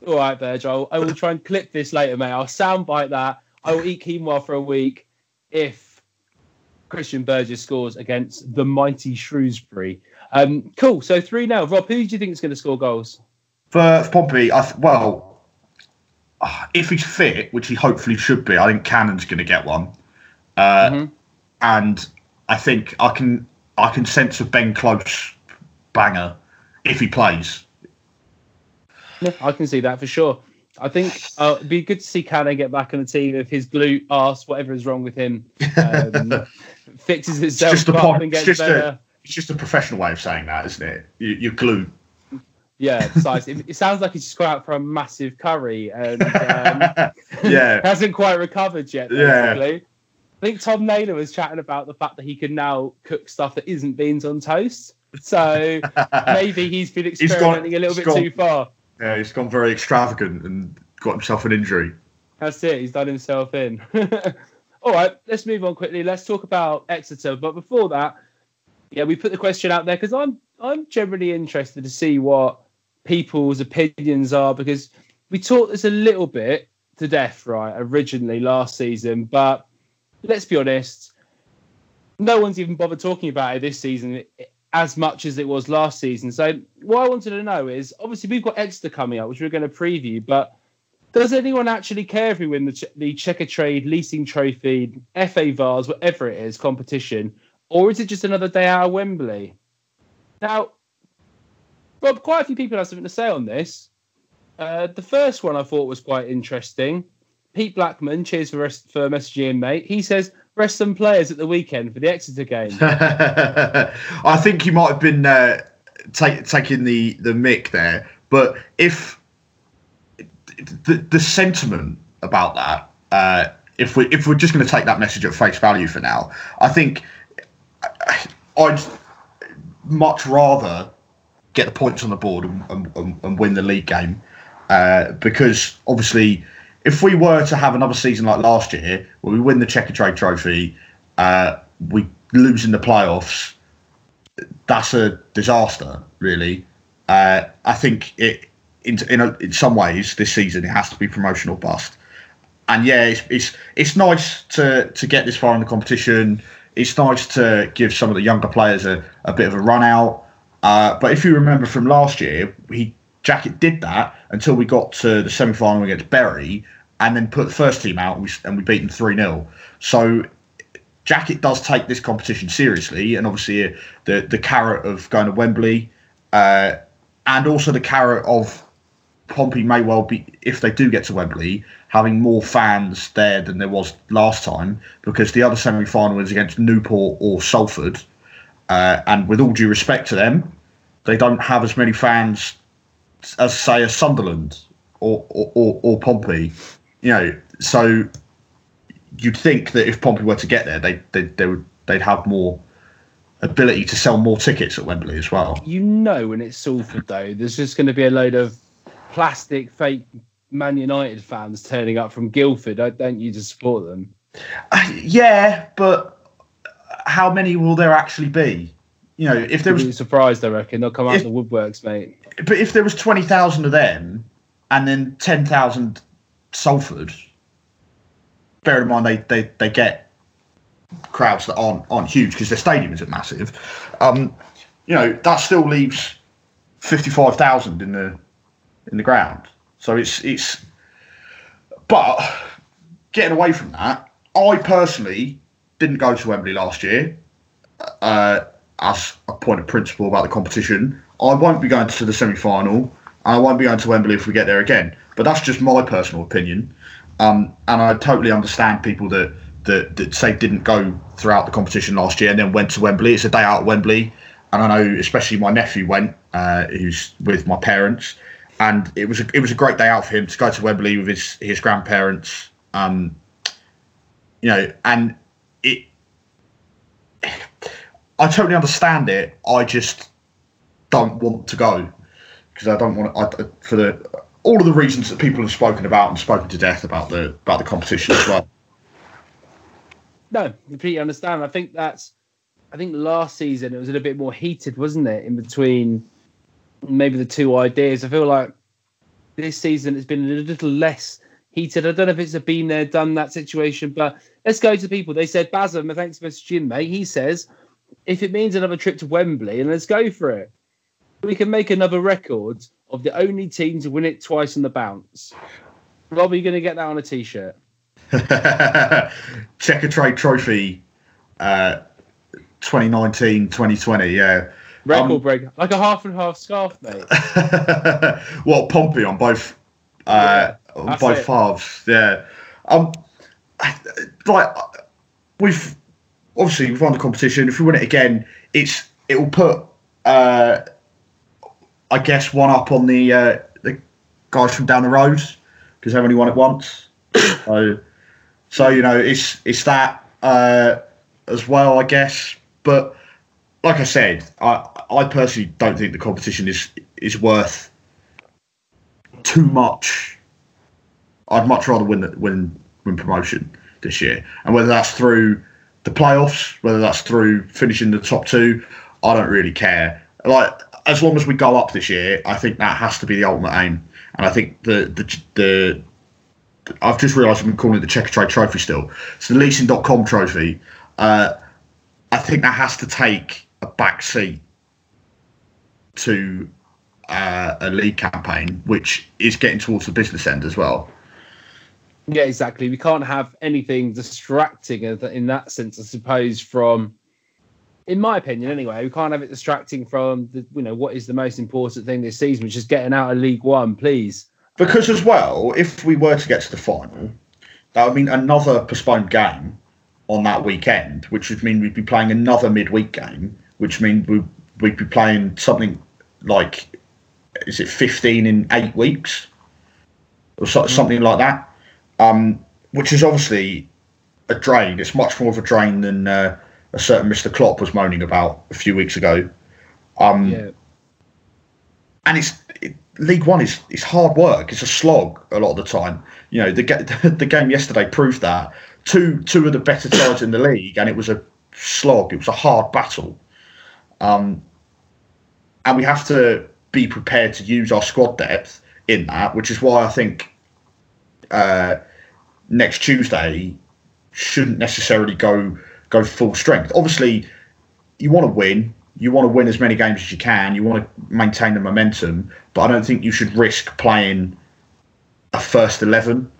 All right, Virgil. I will try and clip this later, mate. I'll soundbite that. I will eat quinoa for a week if Christian Burgess scores against the mighty Shrewsbury. Um, cool. So three now. Rob, who do you think is going to score goals? For, for Pompey, I th- well, if he's fit, which he hopefully should be, I think Cannon's going to get one. Uh, Mhm. And I think I can I can sense a Ben Close banger if he plays. Yeah, I can see that for sure. I think uh, it'd be good to see Cannon get back on the team if his glute, arse, whatever is wrong with him, um, fixes It's itself just a up and it's gets just better. a it's just a professional way of saying that, isn't it? You, you're glued. Yeah, size. it, it sounds like he's just gone out for a massive curry and um, Yeah. hasn't quite recovered yet. Yeah. I think Tom Naylor was chatting about the fact that he can now cook stuff that isn't beans on toast. So maybe he's been He's gone- experimenting a little bit gone- too far. Yeah, he's gone very extravagant and got himself an injury. That's it. He's done himself in. All right, let's move on quickly. Let's talk about Exeter. But before that, yeah, we put the question out there because I'm I'm generally interested to see what people's opinions are because we talked this a little bit to death, right, originally last season. But let's be honest, no one's even bothered talking about it this season as much as it was last season. So what I wanted to know is obviously we've got Exeter coming up, which we're going to preview, but does anyone actually care if we win the, the Checkatrade Leasing Trophy, FA Vase, whatever it is, competition, or is it just another day out of Wembley? Now, Rob, quite a few people have something to say on this. Uh, the first one I thought was quite interesting. Pete Blackman, cheers for rest, for messaging, mate. He says rest some players at the weekend for the Exeter game. I think he might have been uh, take, taking the the mick there, but if the the sentiment about that, uh, if we if we're just going to take that message at face value for now, I think I'd much rather get the points on the board and, and, and win the league game uh, because obviously if we were to have another season like last year where we win the Checkatrade Trophy, uh, we lose in the playoffs, that's a disaster, really. Uh, I think it in in, a, in some ways this season it has to be promotional bust. And yeah, it's it's it's nice to to get this far in the competition. It's nice to give some of the younger players a, a bit of a run out. Uh, but if you remember from last year, he Jackett did that until we got to the semi final against Bury, and then put the first team out, and we, and we beat them three 0 So Jackett does take this competition seriously, and obviously uh, the the carrot of going to Wembley, uh, and also the carrot of Pompey may well be, if they do get to Wembley, having more fans there than there was last time, because the other semi final is against Newport or Salford, uh, and with all due respect to them, they don't have as many fans as say a Sunderland or or, or, or Pompey, you know. So you'd think that if Pompey were to get there, they they, they would they'd have more ability to sell more tickets at Wembley as well. You know, when it's Salford, though, there's just going to be a load of plastic fake Man United fans turning up from Guildford, don't- you, to support them? Uh, yeah, but how many will there actually be? You know, if there You'll be was, surprised, I reckon. They'll come out If- the woodworks, mate. but if there was twenty thousand of them, and then ten thousand Salford, bear in mind they they, they get crowds that aren't aren't huge because their stadium isn't massive. Um, you know, that still leaves fifty five thousand in the in the ground. So it's it's, but getting away from that, I personally didn't go to Wembley last year uh, as a point of principle about the competition. I won't be going to the semi final, I won't be going to Wembley if we get there again. But that's just my personal opinion. Um, and I totally understand people that, that that say didn't go throughout the competition last year and then went to Wembley. It's a day out at Wembley, and I know especially my nephew went, uh, who's with my parents, and it was a, it was a great day out for him to go to Wembley with his his grandparents. Um, you know, and it. I totally understand it. I just don't want to go because I don't want I, for the all of the reasons that people have spoken about and spoken to death about the about the competition as well. No, completely understand. I think that's. I think last season it was a little bit more heated, wasn't it? In between maybe the two ideas, I feel like this season has been a little less heated. I don't know if it's a been there, done that situation, but let's go to people. They said, Bazam, thanks for messaging, mate. He says, if it means another trip to Wembley, and let's go for it. We can make another record of the only team to win it twice on the bounce. Rob, are you going to get that on a t shirt? Checkatrade Trophy uh, 2019 2020, yeah. Record um, break, like a half and half scarf, mate. well, Pompey on both uh, yeah, on both it. halves, yeah. Um, like we've obviously we've won the competition. If we win it again, it's it will put uh, I guess one up on the uh, the guys from down the road because they've only won it once. so, so you know, it's it's that uh, as well, I guess. But like I said, I I personally don't think the competition is is worth too much. I'd much rather win win win promotion this year, and whether that's through the playoffs, whether that's through finishing the top two, I don't really care. Like as long as we go up this year, I think that has to be the ultimate aim. And I think the the the I've just realised been calling it the Checkatrade Trophy still. It's the leasing.com trophy. Uh, I think that has to take a back seat to uh, a league campaign, which is getting towards the business end as well. Yeah, exactly. We can't have anything distracting in that sense, I suppose, from in my opinion, anyway, we can't have it distracting from the, you know what is the most important thing this season, which is getting out of League One, please. Because as well, if we were to get to the final, that would mean another postponed game on that weekend, which would mean we'd be playing another midweek game, which means we'd, we'd be playing something like, is it 15 in eight weeks? Or so, something like that. Um, which is obviously a drain. It's much more of a drain than uh, a certain Mr. Klopp was moaning about a few weeks ago. Um, yeah. And it's it, League One is is hard work. It's a slog a lot of the time. You know, the the game yesterday proved that two two of the better sides in the league, and it was a slog. It was a hard battle. Um, and we have to be prepared to use our squad depth in that, which is why I think uh, next Tuesday shouldn't necessarily go go full strength. Obviously, you want to win. You want to win as many games as you can. You want to maintain the momentum, but I don't think you should risk playing a first eleven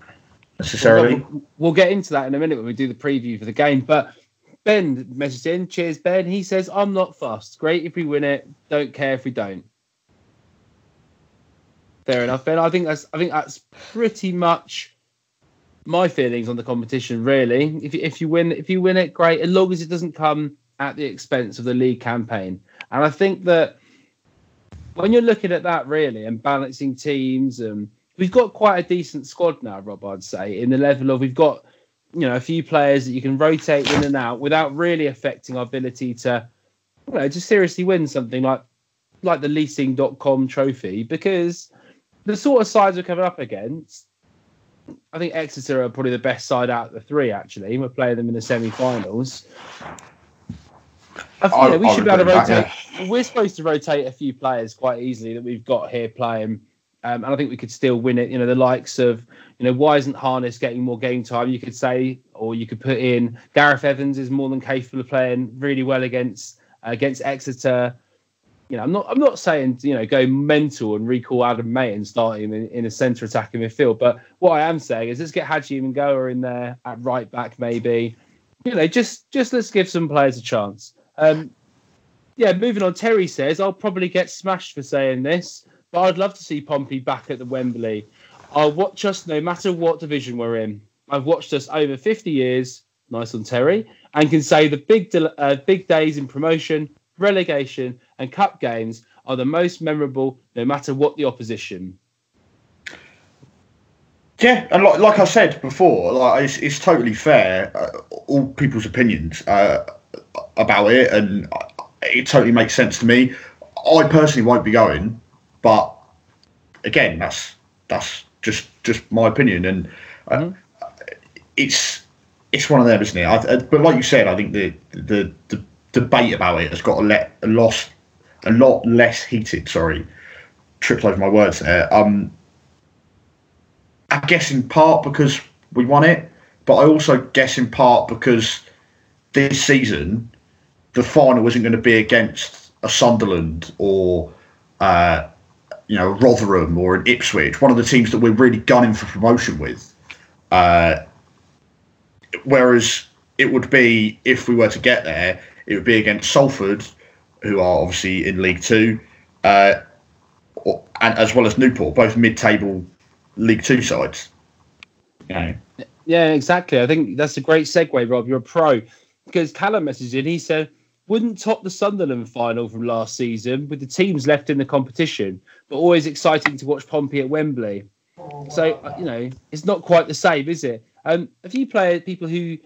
necessarily. We'll, we'll get into that in a minute when we do the preview for the game. But Ben messaged in. Cheers, Ben. He says, "I'm not fussed. Great if we win it. Don't care if we don't." Fair enough, Ben. I think that's. I think that's pretty much my feelings on the competition really. If if you win if you win it, great. As long as it doesn't come at the expense of the league campaign. And I think that when you're looking at that really and balancing teams, and we've got quite a decent squad now, Rob. I'd say in the level of we've got you know a few players that you can rotate in and out without really affecting our ability to you know just seriously win something like like the leasing.com trophy because the sort of sides we're coming up against I think Exeter are probably the best side out of the three. Actually, we're playing them in the semi-finals. I think, yeah, we should be able to rotate. That, yeah. We're supposed to rotate a few players quite easily that we've got here playing, um, and I think we could still win it. You know, the likes of you know, why isn't Harness getting more game time? You could say, or you could put in Gareth Evans is more than capable of playing really well against uh, against Exeter you know, I'm not I'm not saying you know go mental and recall Adam May and start him in, in a centre attacking midfield, but what I am saying is let's get Haji Mnoga in there at right back maybe. You know, just just let's give some players a chance. Um, yeah, moving on. Terry says I'll probably get smashed for saying this, but I'd love to see Pompey back at the Wembley. I'll watch us no matter what division we're in. I've watched us over 50 years. Nice on Terry, and can say the big uh, big days in promotion relegation, and cup games are the most memorable, no matter what the opposition. Yeah, and like, like I said before, like it's, it's totally fair. Uh, all people's opinions uh, about it, and it totally makes sense to me. I personally won't be going, but again, that's that's just just my opinion, and uh, mm-hmm. it's it's one of them, isn't it? I, but like you said, I think the the the debate about it has got a, a a lot less heated. Sorry, tripped over my words there. Um, I guess in part because we won it, but I also guess in part because this season the final isn't going to be against a Sunderland or uh, you know Rotherham or an Ipswich, one of the teams that we're really gunning for promotion with. Uh, whereas it would be if we were to get there, it would be against Salford, who are obviously in League Two, uh, and as well as Newport, both mid-table League Two sides. You. Yeah, exactly. I think that's a great segue, Rob. You're a pro because Callum messaged in. He said, "Wouldn't top the Sunderland final from last season with the teams left in the competition, but always exciting to watch Pompey at Wembley." So uh, you know, it's not quite the same, is it? Um, a few players, people who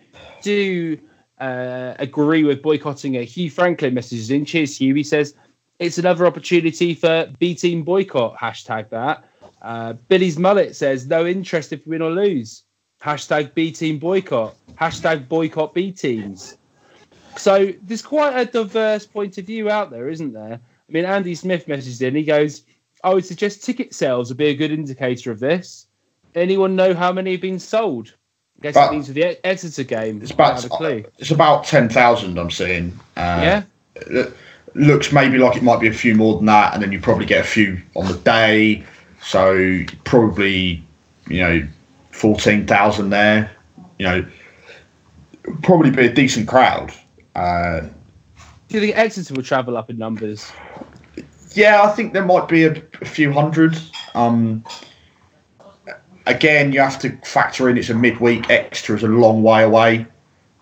do uh, agree with boycotting it. Hugh Franklin messages in. Cheers, Hugh. He says it's another opportunity for B team boycott. Hashtag that. Uh, Billy's mullet says no interest if we win or lose. Hashtag B team boycott. Hashtag boycott B teams. So there's quite a diverse point of view out there, isn't there? I mean, Andy Smith messaged in. He goes, "I would suggest ticket sales would be a good indicator of this. Anyone know how many have been sold?" I guess But- it means the Exeter game. It's about it's about ten thousand. I'm seeing. Uh, Yeah. looks maybe like it might be a few more than that, and then you probably get a few on the day. So probably, you know, fourteen thousand there. You know, probably be a decent crowd. Uh, Do you think Exeter will travel up in numbers? yeah, I think there might be a, a few hundred. Um, again, you have to factor in it's a midweek. Exeter is a long way away.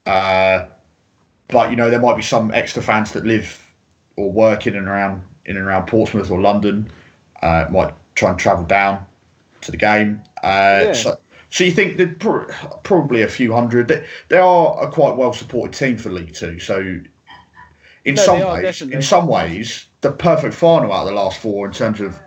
Uh, but you know there might be some extra fans that live or work in and around in and around Portsmouth or London. Uh, might try and travel down to the game. Uh, Yeah. so, so you think that pro- probably a few hundred. They, they are a quite well supported team for League Two. So in No, some ways, definitely. in some ways, the perfect final out of the last four in terms of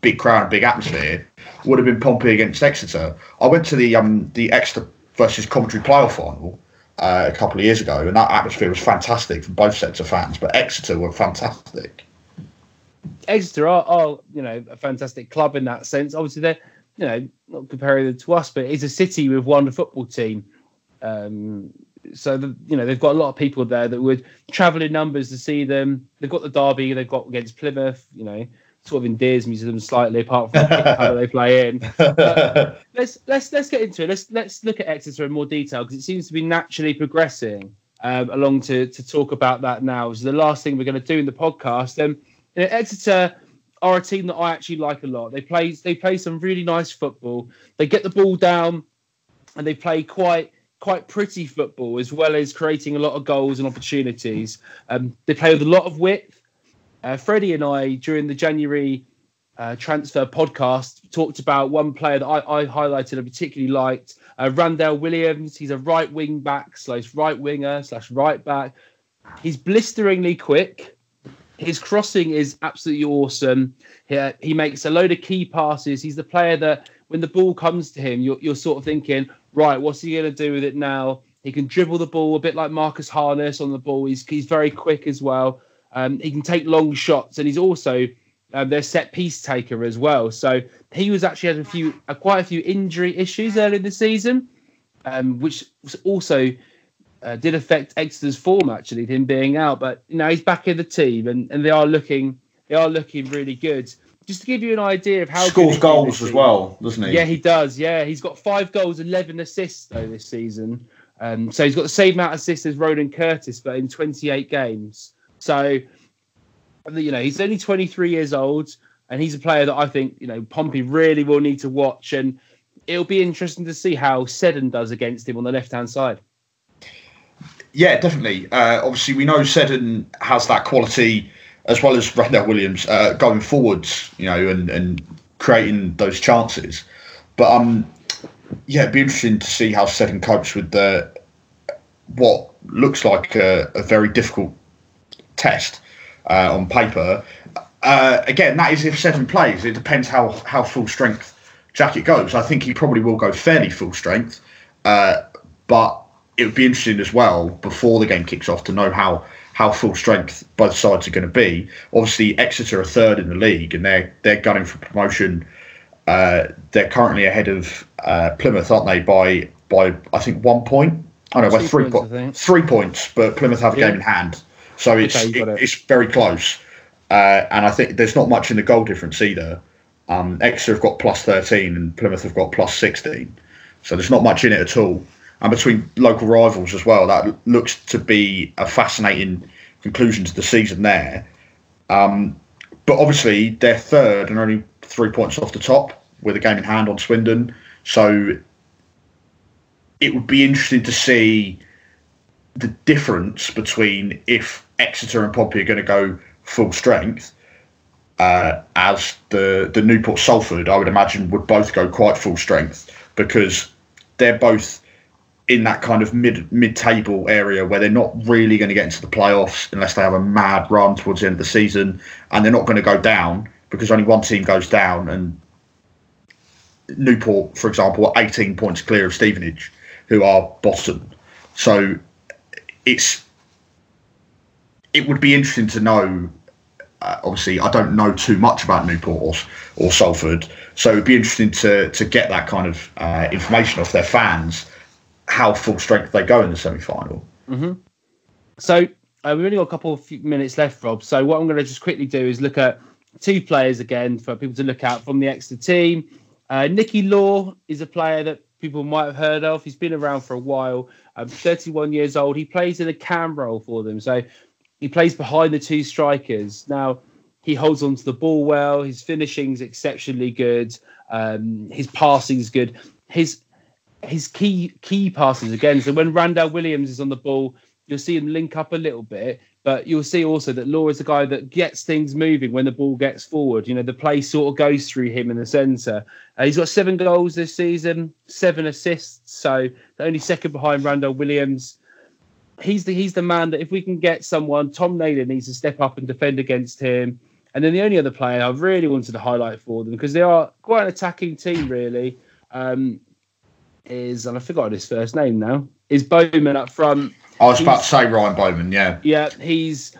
big crowd big atmosphere would have been Pompey against Exeter. I went to the um the Exeter versus Coventry playoff final uh, a couple of years ago, and that atmosphere was fantastic for both sets of fans. But Exeter were fantastic. Exeter are, are, you know, a fantastic club in that sense. Obviously, they're, you know, not comparing them to us, but it's a city with one football team. Um, so, the, you know, they've got a lot of people there that would travel in numbers to see them. They've got the derby they've got against Plymouth, you know, sort of endears me to them slightly, apart from how they play in. But let's let's let's get into it. Let's let's look at Exeter in more detail because it seems to be naturally progressing um, along to to talk about that now. Is the last thing we're going to do in the podcast. Um, you know, Exeter are a team that I actually like a lot. They play they play some really nice football. They get the ball down and they play quite quite pretty football as well as creating a lot of goals and opportunities. Um, they play with a lot of width. Uh, Freddie and I during the January uh, transfer podcast talked about one player that I, I highlighted and particularly liked, uh, Randell Williams. He's a right wing back slash right winger slash right back. He's blisteringly quick. His crossing is absolutely awesome. He, he makes a load of key passes. He's the player that when the ball comes to him, you're, you're sort of thinking, right, what's he going to do with it now? He can dribble the ball a bit like Marcus Harness on the ball. He's, he's very quick as well. Um, he can take long shots, and he's also um, their set piece taker as well. So he was actually had a few, uh, quite a few injury issues early in the season, um, which also uh, did affect Exeter's form actually, him being out. But you know he's back in the team, and, and they are looking they are looking really good. Just to give you an idea of how Scores goals as well, doesn't he? Yeah, he does. Yeah, he's got five goals, eleven assists though this season. Um, so he's got the same amount of assists as Ronan Curtis, but in 28 games. So you know he's only 23 years old, and he's a player that I think you know Pompey really will need to watch, and it'll be interesting to see how Seddon does against him on the left hand side. Yeah, definitely. Uh, obviously, we know Seddon has that quality as well as Randell Williams uh, going forwards, you know, and, and creating those chances. But um, yeah, it'd be interesting to see how Seddon copes with the what looks like a, a very difficult test uh, on paper. Uh, again, that is if Seddon plays. It depends how how full strength Jackett goes. I think he probably will go fairly full strength, uh, but it would be interesting as well before the game kicks off to know how how full strength both sides are going to be. Obviously, Exeter are third in the league and they're they're gunning for promotion Uh, they're currently ahead of uh, Plymouth, aren't they? By by I think one point. I know by three points, po- three points, but Plymouth have a Yeah. game in hand, so it's Okay, it- it. it's very close. Uh, and I think there's not much in the goal difference either. Um, Exeter have got plus 13 and Plymouth have got plus 16. So there's not much in it at all. And between local rivals as well, that looks to be a fascinating conclusion to the season there. Um, but obviously, they're third and only three points off the top with a game in hand on Swindon. So it would be interesting to see the difference between if Exeter and Pompey are going to go full strength, uh, as the the Newport Salford, I would imagine, would both go quite full strength because they're both in that kind of mid mid table area where they're not really going to get into the playoffs unless they have a mad run towards the end of the season, and they're not going to go down because only one team goes down, and Newport, for example, are 18 points clear of Stevenage, who are bottom. So it's it would be interesting to know. Uh, obviously, I don't know too much about Newport or, or Salford, so it'd be interesting to to get that kind of uh, information off their fans, how full strength they go in the semi final. So uh, we've only got a couple of minutes left, Rob. So what I'm going to just quickly do is look at two players again for people to look out from the Exeter team. Uh, Nicky Law is a player that people might have heard of. He's been around for a while. Um, 31 years old. He plays in a cam role for them. So he plays behind the two strikers. Now he holds onto the ball well. His finishing's exceptionally good. Um, his passing's good. His his key key passes again. So when Randell Williams is on the ball, you'll see him link up a little bit, but you'll see also that Law is the guy that gets things moving when the ball gets forward. You know, the play sort of goes through him in the centre. Uh, he's got seven goals this season, seven assists, so the only second behind Randell Williams. He's the he's the man that if we can get someone, Tom Naylor needs to step up and defend against him. And then the only other player I really wanted to highlight for them because they are quite an attacking team, really. Um, is and I forgot his first name now. Is Bowman up front? I was about to say Ryan Bowman, yeah. Yeah, he's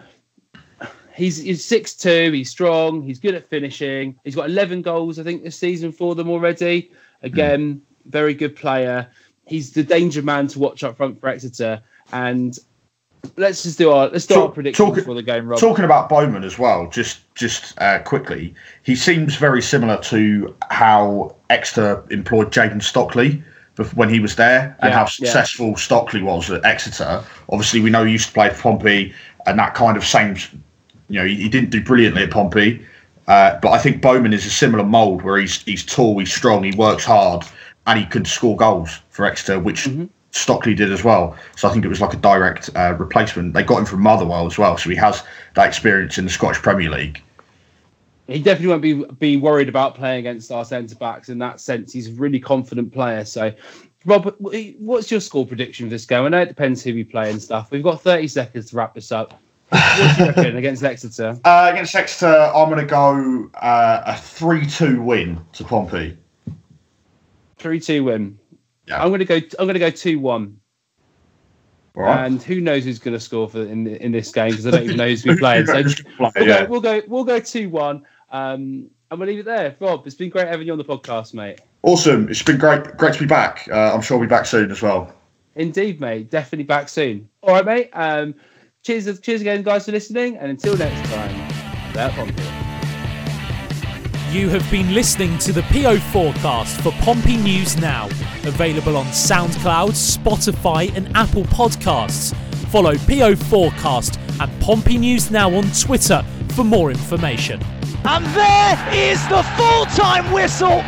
he's he's six two. He's strong. He's good at finishing. He's got eleven goals, I think, this season for them already. Again, very good player. He's the danger man to watch up front for Exeter. And let's just do our let's do our Talk- predictions talk- for the game, Rob. Talking about Bowman as well, just just uh, quickly, he seems very similar to how Exeter employed Jayden Stockley when he was there, and Yeah, how yeah. successful Stockley was at Exeter. Obviously, we know he used to play for Pompey, and that kind of same, you know, he, he didn't do brilliantly at Pompey, uh, but I think Bowman is a similar mould where he's he's tall, he's strong, he works hard, and he can score goals for Exeter, which. Mm-hmm. Stockley did as well, so I think it was like a direct uh, replacement. They got him from Motherwell as well, so he has that experience in the Scottish Premier League. he definitely won't be be worried about playing against our centre backs in that sense. He's a really confident player. So, Rob, what's your score prediction for this game? I know it depends who we play and stuff. We've got 30 seconds to wrap this up. What do you reckon against Exeter? Uh, against Exeter, I'm going to go uh, a 3 2 win to Pompey. Three two win. Yeah. I'm gonna go. I'm gonna go two one. Right. And who knows who's gonna score for in in this game because I don't even know who's been playing. So we'll, yeah. go, we'll go. We'll go two one. Um, and we'll leave it there. Rob, it's been great having you on the podcast, mate. Awesome. It's been great great to be back. Uh, I'm sure I'll be back soon as well. Indeed, mate. Definitely back soon. All right, mate. Um, cheers, cheers again, guys, for listening. And until next time, that Pompey. You have been listening to the PO forecast for Pompey News Now, available on SoundCloud, Spotify, and Apple Podcasts. Follow PO Forecast and Pompey News Now on Twitter for more information. And there is the full time whistle